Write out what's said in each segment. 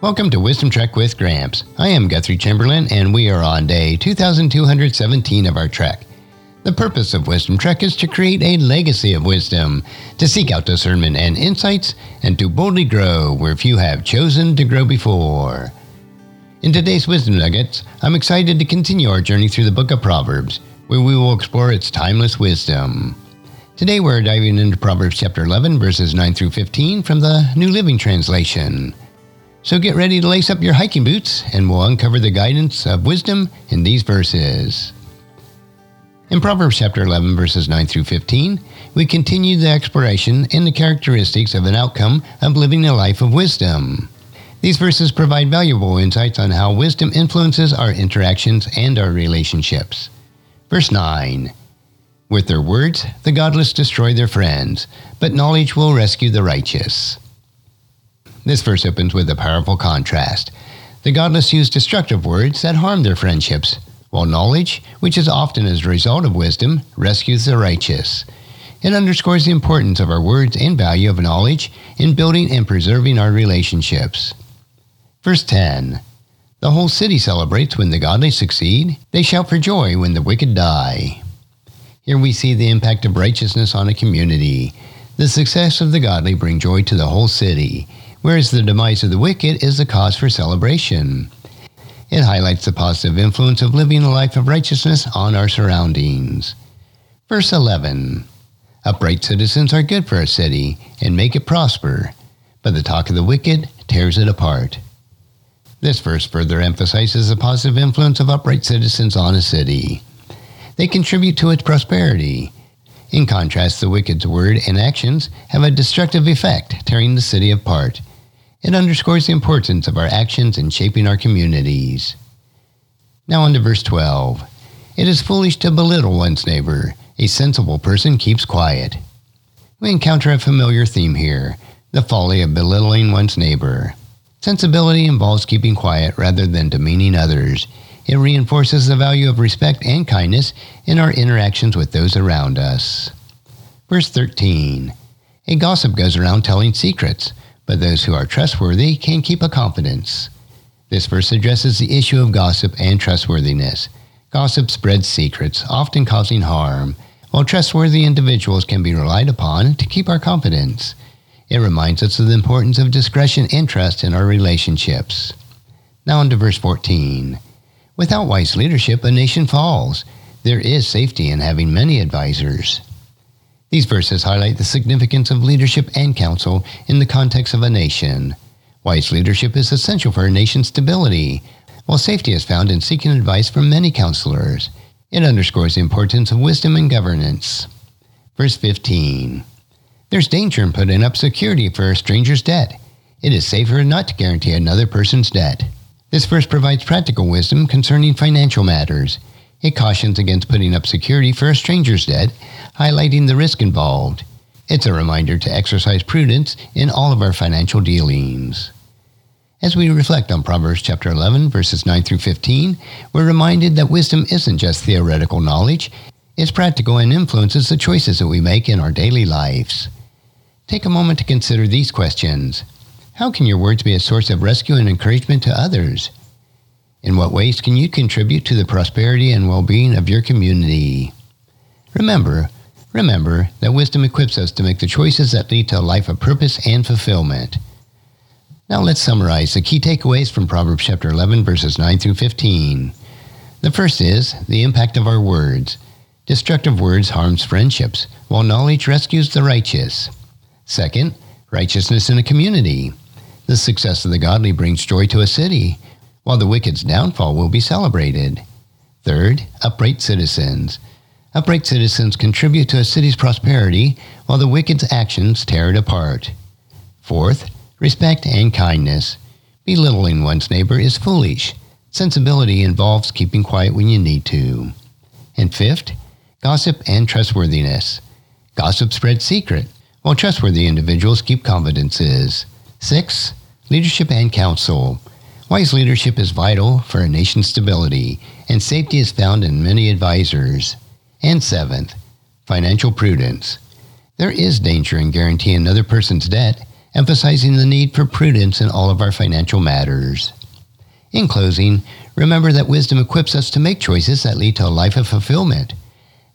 Welcome to Wisdom Trek with Gramps. I am Guthrie Chamberlain, and we are on day 2217 of our trek. The purpose of Wisdom Trek is to create a legacy of wisdom, to seek out discernment and insights, and to boldly grow where few have chosen to grow before. In today's Wisdom Nuggets, I'm excited to continue our journey through the book of Proverbs, where we will explore its timeless wisdom. Today we're diving into Proverbs chapter 11, verses 9 through 15 from the New Living Translation. So get ready to lace up your hiking boots, and we'll uncover the guidance of wisdom in these verses. In Proverbs chapter 11, verses 9 through 15, we continue the exploration in the characteristics of an outcome of living a life of wisdom. These verses provide valuable insights on how wisdom influences our interactions and our relationships. Verse 9 With their words, the godless destroy their friends, but knowledge will rescue the righteous. This verse opens with a powerful contrast. The godless use destructive words that harm their friendships, while knowledge, which is often as a result of wisdom, rescues the righteous. It underscores the importance of our words and value of knowledge in building and preserving our relationships. Verse 10 The whole city celebrates when the godly succeed, they shout for joy when the wicked die. Here we see the impact of righteousness on a community. The success of the godly bring joy to the whole city whereas the demise of the wicked is the cause for celebration. It highlights the positive influence of living a life of righteousness on our surroundings. Verse 11 Upright citizens are good for a city and make it prosper, but the talk of the wicked tears it apart. This verse further emphasizes the positive influence of upright citizens on a city. They contribute to its prosperity. In contrast, the wicked's word and actions have a destructive effect, tearing the city apart. It underscores the importance of our actions in shaping our communities. Now on to verse 12. It is foolish to belittle one's neighbor. A sensible person keeps quiet. We encounter a familiar theme here the folly of belittling one's neighbor. Sensibility involves keeping quiet rather than demeaning others. It reinforces the value of respect and kindness in our interactions with those around us. Verse 13 A gossip goes around telling secrets but those who are trustworthy can keep a confidence. This verse addresses the issue of gossip and trustworthiness. Gossip spreads secrets, often causing harm, while trustworthy individuals can be relied upon to keep our confidence. It reminds us of the importance of discretion and trust in our relationships. Now on to verse 14. Without wise leadership, a nation falls. There is safety in having many advisers. These verses highlight the significance of leadership and counsel in the context of a nation. Wise leadership is essential for a nation's stability, while safety is found in seeking advice from many counselors. It underscores the importance of wisdom in governance. Verse 15 There's danger in putting up security for a stranger's debt. It is safer not to guarantee another person's debt. This verse provides practical wisdom concerning financial matters. It cautions against putting up security for a stranger's debt, highlighting the risk involved. It's a reminder to exercise prudence in all of our financial dealings. As we reflect on Proverbs chapter 11, verses 9 through 15, we're reminded that wisdom isn't just theoretical knowledge, it's practical and influences the choices that we make in our daily lives. Take a moment to consider these questions. How can your words be a source of rescue and encouragement to others? In what ways can you contribute to the prosperity and well being of your community? Remember, remember that wisdom equips us to make the choices that lead to a life of purpose and fulfillment. Now let's summarize the key takeaways from Proverbs chapter 11, verses 9 through 15. The first is the impact of our words. Destructive words harms friendships, while knowledge rescues the righteous. Second, righteousness in a community. The success of the godly brings joy to a city, while the wicked's downfall will be celebrated. Third, upright citizens. Upright citizens contribute to a city's prosperity, while the wicked's actions tear it apart. Fourth, respect and kindness. Belittling one's neighbor is foolish. Sensibility involves keeping quiet when you need to. And fifth, gossip and trustworthiness. Gossip spreads secret, while trustworthy individuals keep confidences. Six, leadership and counsel. Wise leadership is vital for a nation's stability, and safety is found in many advisors. And seventh, financial prudence. There is danger in guaranteeing another person's debt, emphasizing the need for prudence in all of our financial matters. In closing, remember that wisdom equips us to make choices that lead to a life of fulfillment.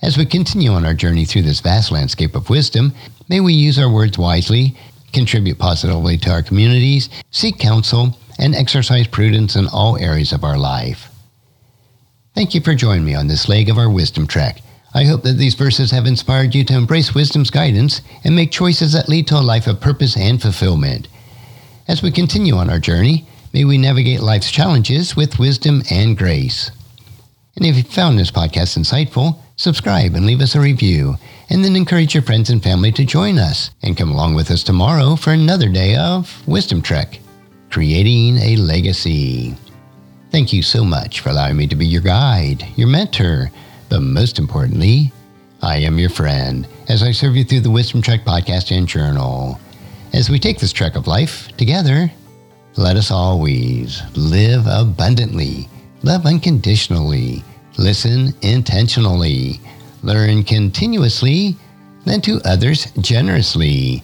As we continue on our journey through this vast landscape of wisdom, may we use our words wisely, contribute positively to our communities, seek counsel, and exercise prudence in all areas of our life. Thank you for joining me on this leg of our wisdom trek. I hope that these verses have inspired you to embrace wisdom's guidance and make choices that lead to a life of purpose and fulfillment. As we continue on our journey, may we navigate life's challenges with wisdom and grace. And if you found this podcast insightful, subscribe and leave us a review, and then encourage your friends and family to join us and come along with us tomorrow for another day of Wisdom Trek, creating a legacy. Thank you so much for allowing me to be your guide, your mentor, but most importantly, I am your friend as I serve you through the Wisdom Trek podcast and journal. As we take this trek of life together, let us always live abundantly, love unconditionally, listen intentionally, learn continuously, lend to others generously,